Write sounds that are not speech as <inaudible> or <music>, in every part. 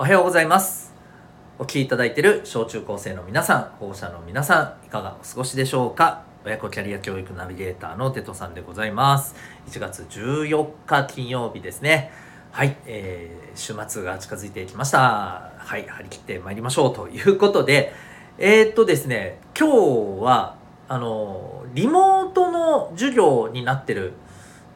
おはようございます。お聞きいただいている小中高生の皆さん保護者の皆さんいかがお過ごしでしょうか？親子キャリア教育ナビゲーターのテトさんでございます。1月14日金曜日ですね。はい、えー、週末が近づいてきました。はい張り切ってまいりましょう。ということでえー、っとですね今日はあのリモートの授業になってる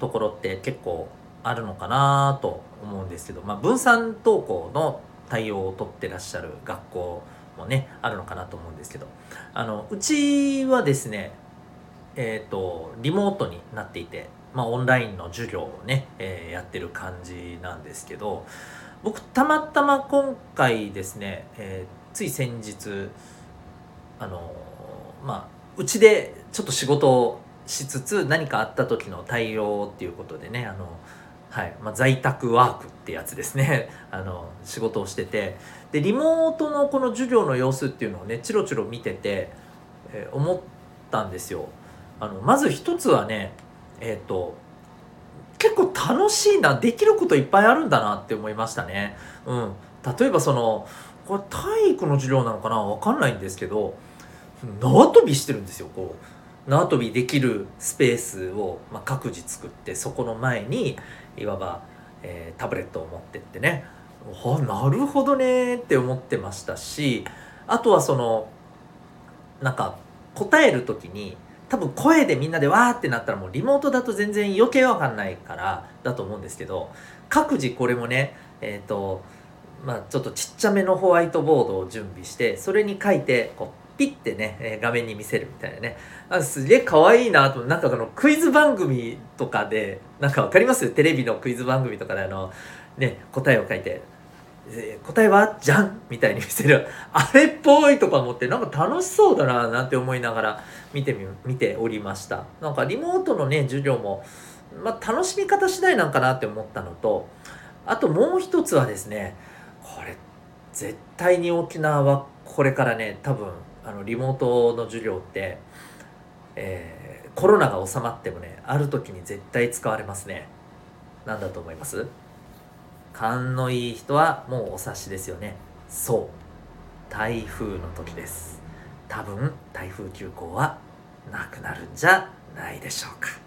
ところって結構あるのかなと思うんですけど、まあ、分散登校の対応をとってらっしゃる学校もねあるのかなと思うんですけど。あのうちはですねえっ、ー、とリモートになっていて、まあ、オンラインの授業をね、えー、やってる感じなんですけど僕たまたま今回ですね、えー、つい先日あのまあうちでちょっと仕事をしつつ何かあった時の対応っていうことでねあのはい。まあ、在宅ワークってやつですね。<laughs> あの仕事をしてて。でリモートのこの授業の様子っていうのをねチロチロ見てて、えー、思ったんですよ。あのまず一つはねえっ、ー、と結構楽しいなできることいっぱいあるんだなって思いましたね。うん、例えばそのこれ体育の授業なのかな？分かんないんですけど縄跳びしてるんですよこう。縄跳びできるスペースを、まあ、各自作ってそこの前にいわば、えー、タブレットを持ってってね。あなるほどねって思ってましたしあとはそのなんか答える時に多分声でみんなでわーってなったらもうリモートだと全然余計わかんないからだと思うんですけど各自これもねえっ、ー、とまあちょっとちっちゃめのホワイトボードを準備してそれに書いてこうピッてね、え画面に見せるみたいなね。あすげえ可愛いなと。なんかこのクイズ番組とかでなんか分かります？テレビのクイズ番組とかであのね答えを書いて。え答えは？じゃん？みたいに見せる。あれっぽいとか思ってなんか楽しそうだななんて思いながら見てみ見ておりました。なんかリモートのね授業も、まあ、楽しみ方次第なんかなって思ったのとあともう一つはですねこれ絶対に沖縄はこれからね多分あのリモートの授業って、えー、コロナが収まってもねある時に絶対使われますね。何だと思います？勘のいい人はもうお察しですよね。そう。台風の時です。多分台風急行はなくなるんじゃないでしょうか。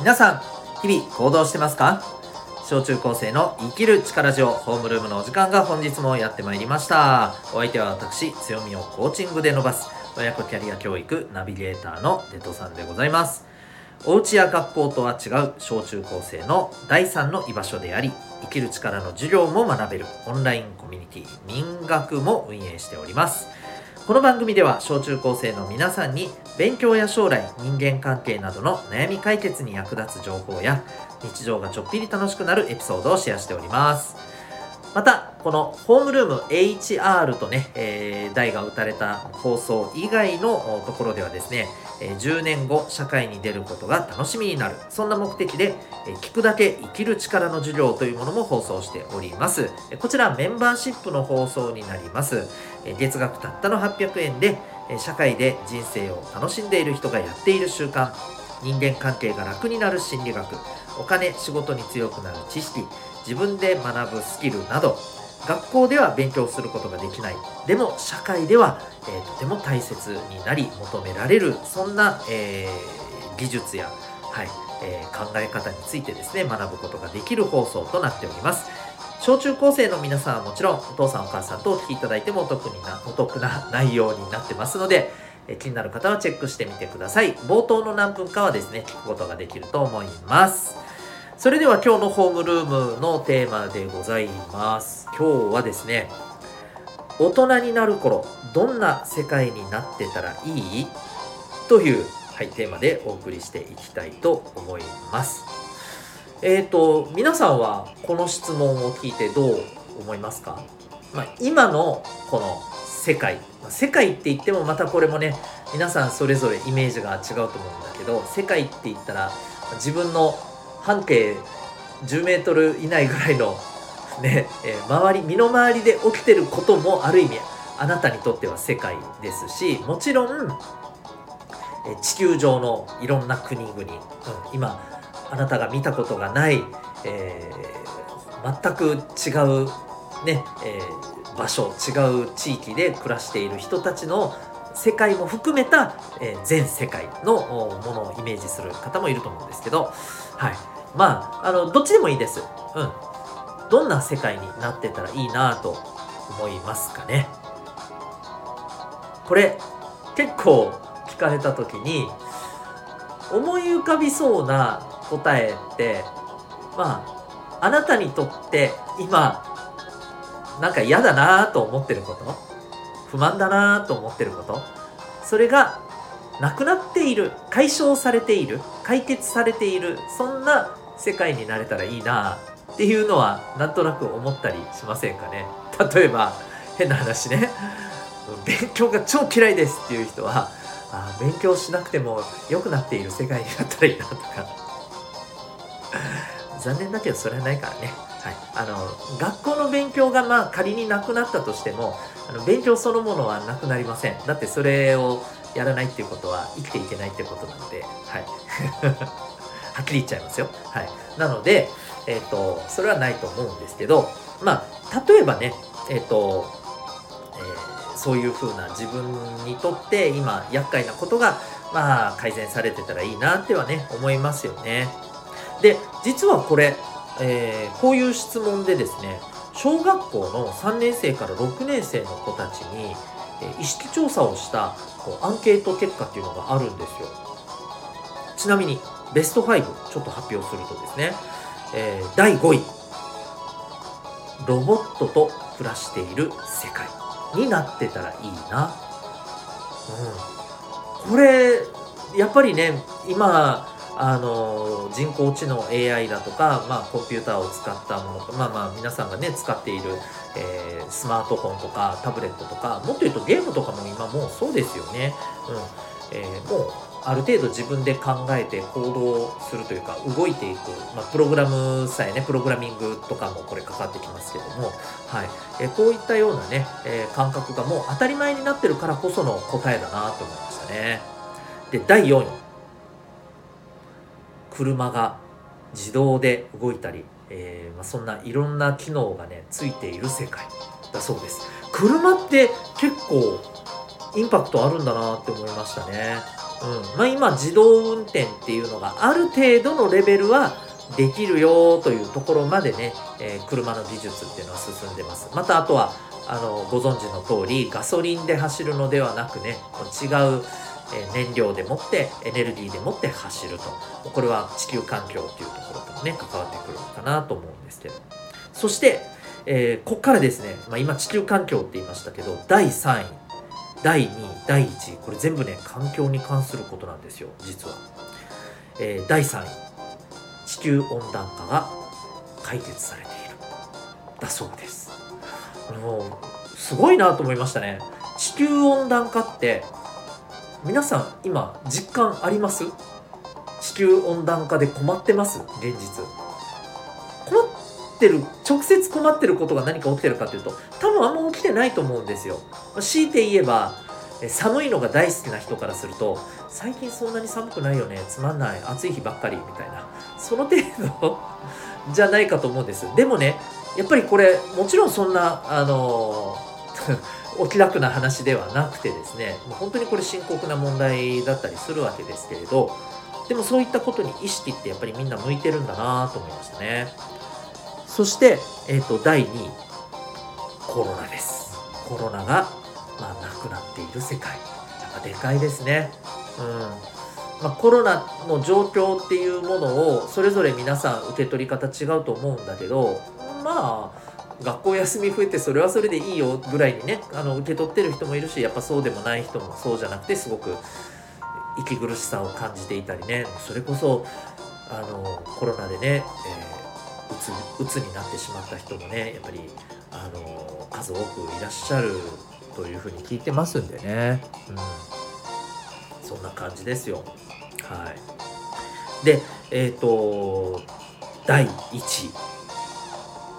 皆さん日々行動してますか？小中高生の生きる力ジオホームルームのお時間が本日もやってまいりました。お相手は私強みをコーチングで伸ばす親子キャリア教育ナビゲーターのデトさんでございます。お家や学校とは違う小中高生の第三の居場所であり生きる力の授業も学べるオンラインコミュニティ民学も運営しております。この番組では小中高生の皆さんに勉強や将来人間関係などの悩み解決に役立つ情報や日常がちょっぴり楽しくなるエピソードをシェアしております。またこのホームルーム HR とね、えー、題が打たれた放送以外のところではですねえ10年後社会に出ることが楽しみになる。そんな目的でえ聞くだけ生きる力の授業というものも放送しております。こちらメンバーシップの放送になります。え月額たったの800円で社会で人生を楽しんでいる人がやっている習慣。人間関係が楽になる心理学。お金仕事に強くなる知識。自分で学ぶスキルなど。学校では勉強することができない。でも社会では、えー、とても大切になり求められる。そんな、えー、技術や、はいえー、考え方についてですね学ぶことができる放送となっております。小中高生の皆さんはもちろんお父さんお母さんとお聞きいただいてもお得になお得な内容になってますのでえ気になる方はチェックしてみてください。冒頭の何分かはですね聞くことができると思います。それでは今日のホームルームのテーマでございます。今日はですね大人になる頃どんな世界になってたらいい？という、はい、テーマでお送りしていきたいと思います。えっ、ー、と皆さんはこの質問を聞いてどう思いますか、まあ、今のこの世界。世界って言ってもまたこれもね皆さんそれぞれイメージが違うと思うんだけど世界って言ったら自分の半径10メートル以内ぐらいのね、<laughs> えー、周り身の回りで起きてることもある意味あなたにとっては世界ですしもちろんえ地球上のいろんな国々、うん、今あなたが見たことがない、えー、全く違うね、え、場所違う地域で暮らしている人たちの世界も含めた、え、全世界のものをイメージする方もいると思うんですけど、はい、まああのどっちでもいいです。うん、どんな世界になってたらいいなと思いますかね。これ結構聞かれた時に思い浮かびそうな答えってまああなたにとって今なんか嫌だなと思ってること？不満だなと思ってること？それがなくなっている解消されている解決されているそんな世界になれたらいいなっていうのはなんとなく思ったりしませんかね。例えば変な話ね。勉強が超嫌いですっていう人はあ勉強しなくても良くなっている世界になったらいいなとか。残念だけどそれはないからね、はい、あの学校の勉強がまあ仮になくなったとしてもあの勉強そのものはなくなりません。だってそれをやらないっていうことは生きていけないってことなので、はい、はっきり言っちゃいますよ、はい、なので、えーと、それはないと思うんですけどまあ例えばねえっ、ー、と、えー、そういうふうな自分にとって今厄介なことがまあ改善されてたらいいなってはね思いますよね。で実はこれ、え、こういう質問でですね小学校の3年生から6年生の子たちに、え意識調査をしたこうアンケート結果っていうのがあるんですよ。ちなみにベスト5ちょっと発表するとですね、えー、第5位ロボットと暮らしている世界になってたらいいな、うん、これやっぱりね今あの人工知能 AI だとか、まあ、コンピューターを使ったものまあまあ皆さんがね使っている、えー、スマートフォンとかタブレットとかもっと言うとゲームとかも今もうそうですよね、うん。えー、もうある程度自分で考えて行動するというか動いていく、まあ、プログラムさえねプログラミングとかもこれかかってきますけども、はい。え、こういったようなね、え、感覚がもう当たり前になってるからこその答えだなと思いましたね。で第4位。車が自動で動いたり、えー、まあ、そんないろんな機能がねついている世界だそうです。車って結構インパクトあるんだなって思いましたね、うん。まあ、今自動運転っていうのがある程度のレベルはできるよというところまでね、えー、車の技術っていうのは進んでます。またあとはあのご存知の通りガソリンで走るのではなくね違う燃料でもってエネルギーでもって走ると。これは地球環境っていうところともね関わってくるのかなと思うんですけど。そして、えー、ここからですね、まあ、今地球環境って言いましたけど第3位。第2位第1位これ全部ね環境に関することなんですよ。実は、えー、第3位。地球温暖化が解決されている。だそうです。もうすごいなと思いましたね。地球温暖化って皆さん今実感あります？地球温暖化で困ってます？現実。ってる直接困ってることが何か起きてるかというと多分あんま起きてないと思うんですよ。強いて言えば寒いのが大好きな人からすると最近そんなに寒くないよねつまんない暑い日ばっかりみたいな。その程度 <laughs> じゃないかと思うんです。でもねやっぱりこれもちろんそんなあの <laughs> お気楽な話ではなくてですねもう本当にこれ深刻な問題だったりするわけですけれどでもそういったことに意識ってやっぱりみんな向いてるんだなと思いましたね。そして、えーと、第2位。コロナです。コロナが、まあ、なくなっている世界。やっぱでかいですね。うん。まあ、コロナの状況っていうものをそれぞれ皆さん受け取り方違うと思うんだけどまあ学校休み増えてそれはそれでいいよぐらいにねあの受け取ってる人もいるしやっぱそうでもない人もそうじゃなくてすごく息苦しさを感じていたりね。それこそあのコロナでね、えー、うつうつになってしまった人もねやっぱりあの数多くいらっしゃるというふうに聞いてますんでね、うん、そんな感じですよ。はい、でえっ、ー、と第1位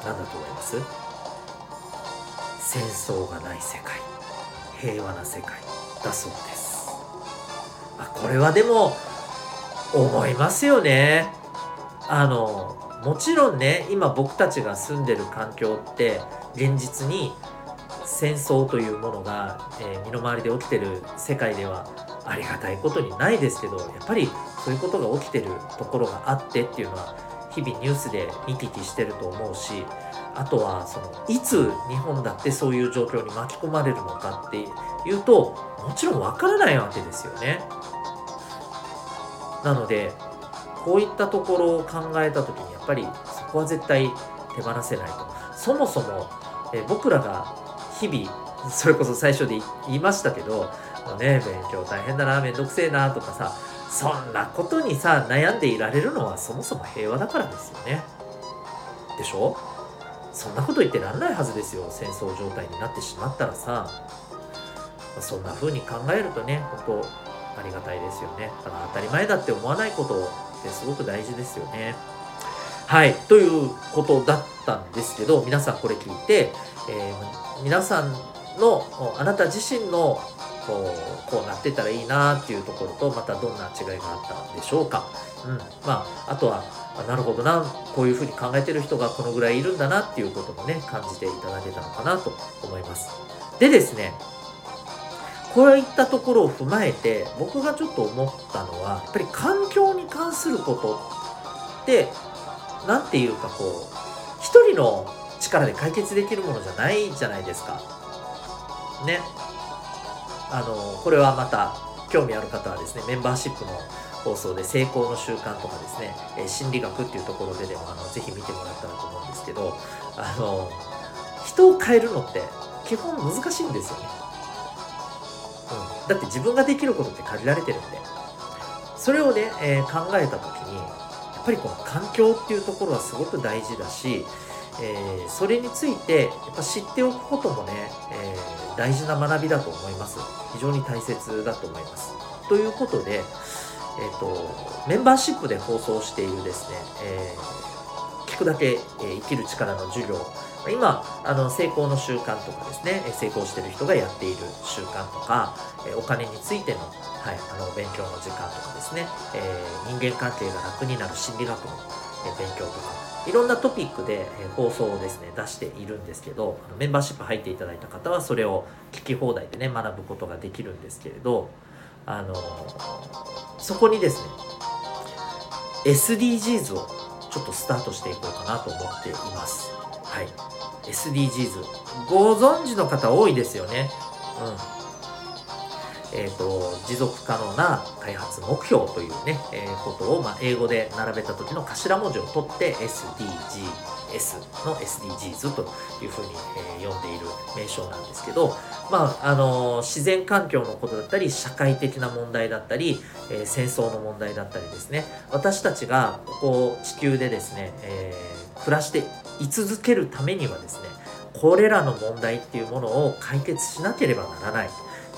何だと思います？戦争がない世界。平和な世界。だそうです。あこれはでも思いますよね。あのもちろんね今僕たちが住んでる環境って現実に戦争というものが、えー、身の回りで起きてる世界ではありがたいことにないですけどやっぱりそういうことが起きてるところがあってっていうのは日々ニュースで見聞きしてると思うしあとはそのいつ日本だってそういう状況に巻き込まれるのかっていうともちろんわからないわけですよね。なのでこういったところを考えた時にっぱりそこは絶対手放せないと。そもそもえ僕らが日々それこそ最初で言いましたけどね勉強大変だなめんどくせえなとかさそんなことにさ悩んでいられるのはそもそも平和だからですよね。でしょ？そんなこと言ってらんないはずですよ戦争状態になってしまったらさ。そんな風に考えるとね本当ありがたいですよね。だから当たり前だって思わないことってすごく大事ですよね。はいということだったんですけど皆さんこれ聞いて、えー、皆さんのあなた自身のこうこうなってたらいいなっていうところとまたどんな違いがあったんでしょうか、うんまあ、あとはなるほどなこういうふうに考えてる人がこのぐらいいるんだなっていうこともね感じていただけたのかなと思います。でですねこういったところを踏まえて僕がちょっと思ったのはやっぱり環境に関することって何て言うかこう一人の力で解決できるものじゃないじゃないですか。ね。あのこれはまた興味ある方はですねメンバーシップの放送で成功の習慣とかですね、え心理学っていうところででもあのぜひ見てもらったらと思うんですけどあの人を変えるのって基本難しいんですよね、うん、だって自分ができることって限られてるんで。それをね、えー、考えた時にっぱりこの環境っていうところはすごく大事だしえー、それについてやっぱ知っておくこともね、えー、大事な学びだと思います。非常に大切だと思います。ということで、えーと、メンバーシップで放送しているですね、え聞くだけ、え生きる力の授業今あの成功の習慣とかですね成功してる人がやっている習慣とかお金についての,、はい、あの勉強の時間とかですね、え人間関係が楽になる心理学の勉強とかいろんなトピックで放送をですね出しているんですけどメンバーシップ入っていただいた方はそれを聞き放題でね学ぶことができるんですけれどあのそこにですね SDGs をちょっとスタートしていこうかなと思っています。はい。SDGs ご存知の方多いですよね。うん。えーと、持続可能な開発目標というね、えー、ことを、まあ、英語で並べた時の頭文字を取って SDGs の SDGs というふうに、えー、呼んでいる名称なんですけど、まああのー、自然環境のことだったり社会的な問題だったり、えー、戦争の問題だったりですね。私たちがここ地球でですね、え暮らして居続けるためにはですねこれらの問題っていうものを解決しなければならない。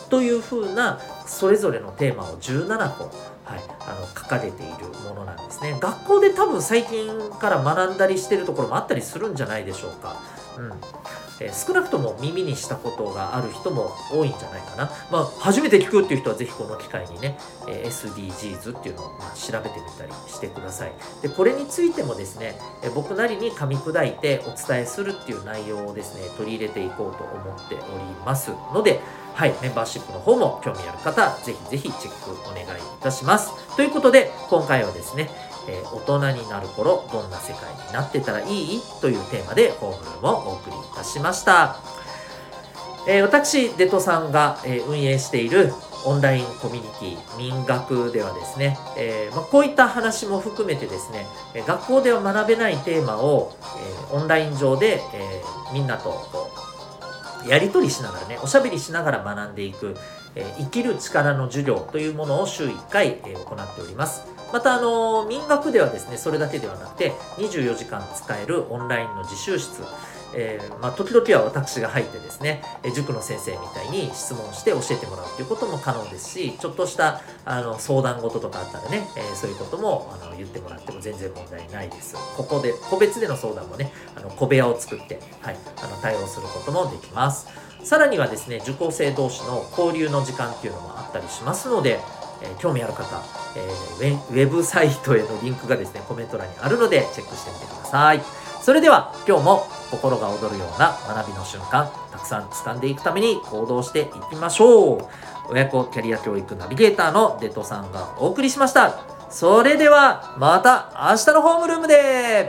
というふうなそれぞれのテーマを17個、はい、あの書かれているものなんですね。学校で多分最近から学んだりしてるところもあったりするんじゃないでしょうか、うん。えー、少なくとも耳にしたことがある人も多いんじゃないかな、まあ、初めて聞くっていう人はぜひこの機会にね、え、SDGs っていうのを、ま、調べてみたりしてください。でこれについてもですね、え、僕なりに噛み砕いてお伝えするっていう内容をですね取り入れていこうと思っております。のではい、メンバーシップの方も興味ある方、ぜひぜひチェックお願いいたします。ということで、今回はですね、えー、大人になる頃、どんな世界になってたらいい？というテーマでホームルームをお送りいたしました。えー、私、デトさんが、えー、運営しているオンラインコミュニティ民学ではですね、えー、まあ、こういった話も含めてですね、学校では学べないテーマを、えオンライン上で、えみんなとこうやり取りしながらね、おしゃべりしながら学んでいく、えー、生きる力の授業というものを週1回、えー、行っております。また、あのー、民学ではですね、それだけではなくて、24時間使えるオンラインの自習室、えー、まあ、時々は私が入ってですね、え塾の先生みたいに質問して教えてもらうということも可能ですしちょっとしたあの相談事とかあったらね、えー、そういうこともあの言ってもらっても全然問題ないですここで個別での相談もねあの小部屋を作って、はい、あの対応することもできますさらにはですね受講生同士の交流の時間っていうのもあったりしますので、えー、興味ある方、えー、ウェブサイトへのリンクがですねコメント欄にあるのでチェックしてみてください。それでは今日も心が躍るような学びの瞬間たくさん掴んでいくために行動していきましょう。親子キャリア教育ナビゲーターのデトさんがお送りしました。それではまた明日のホームルームで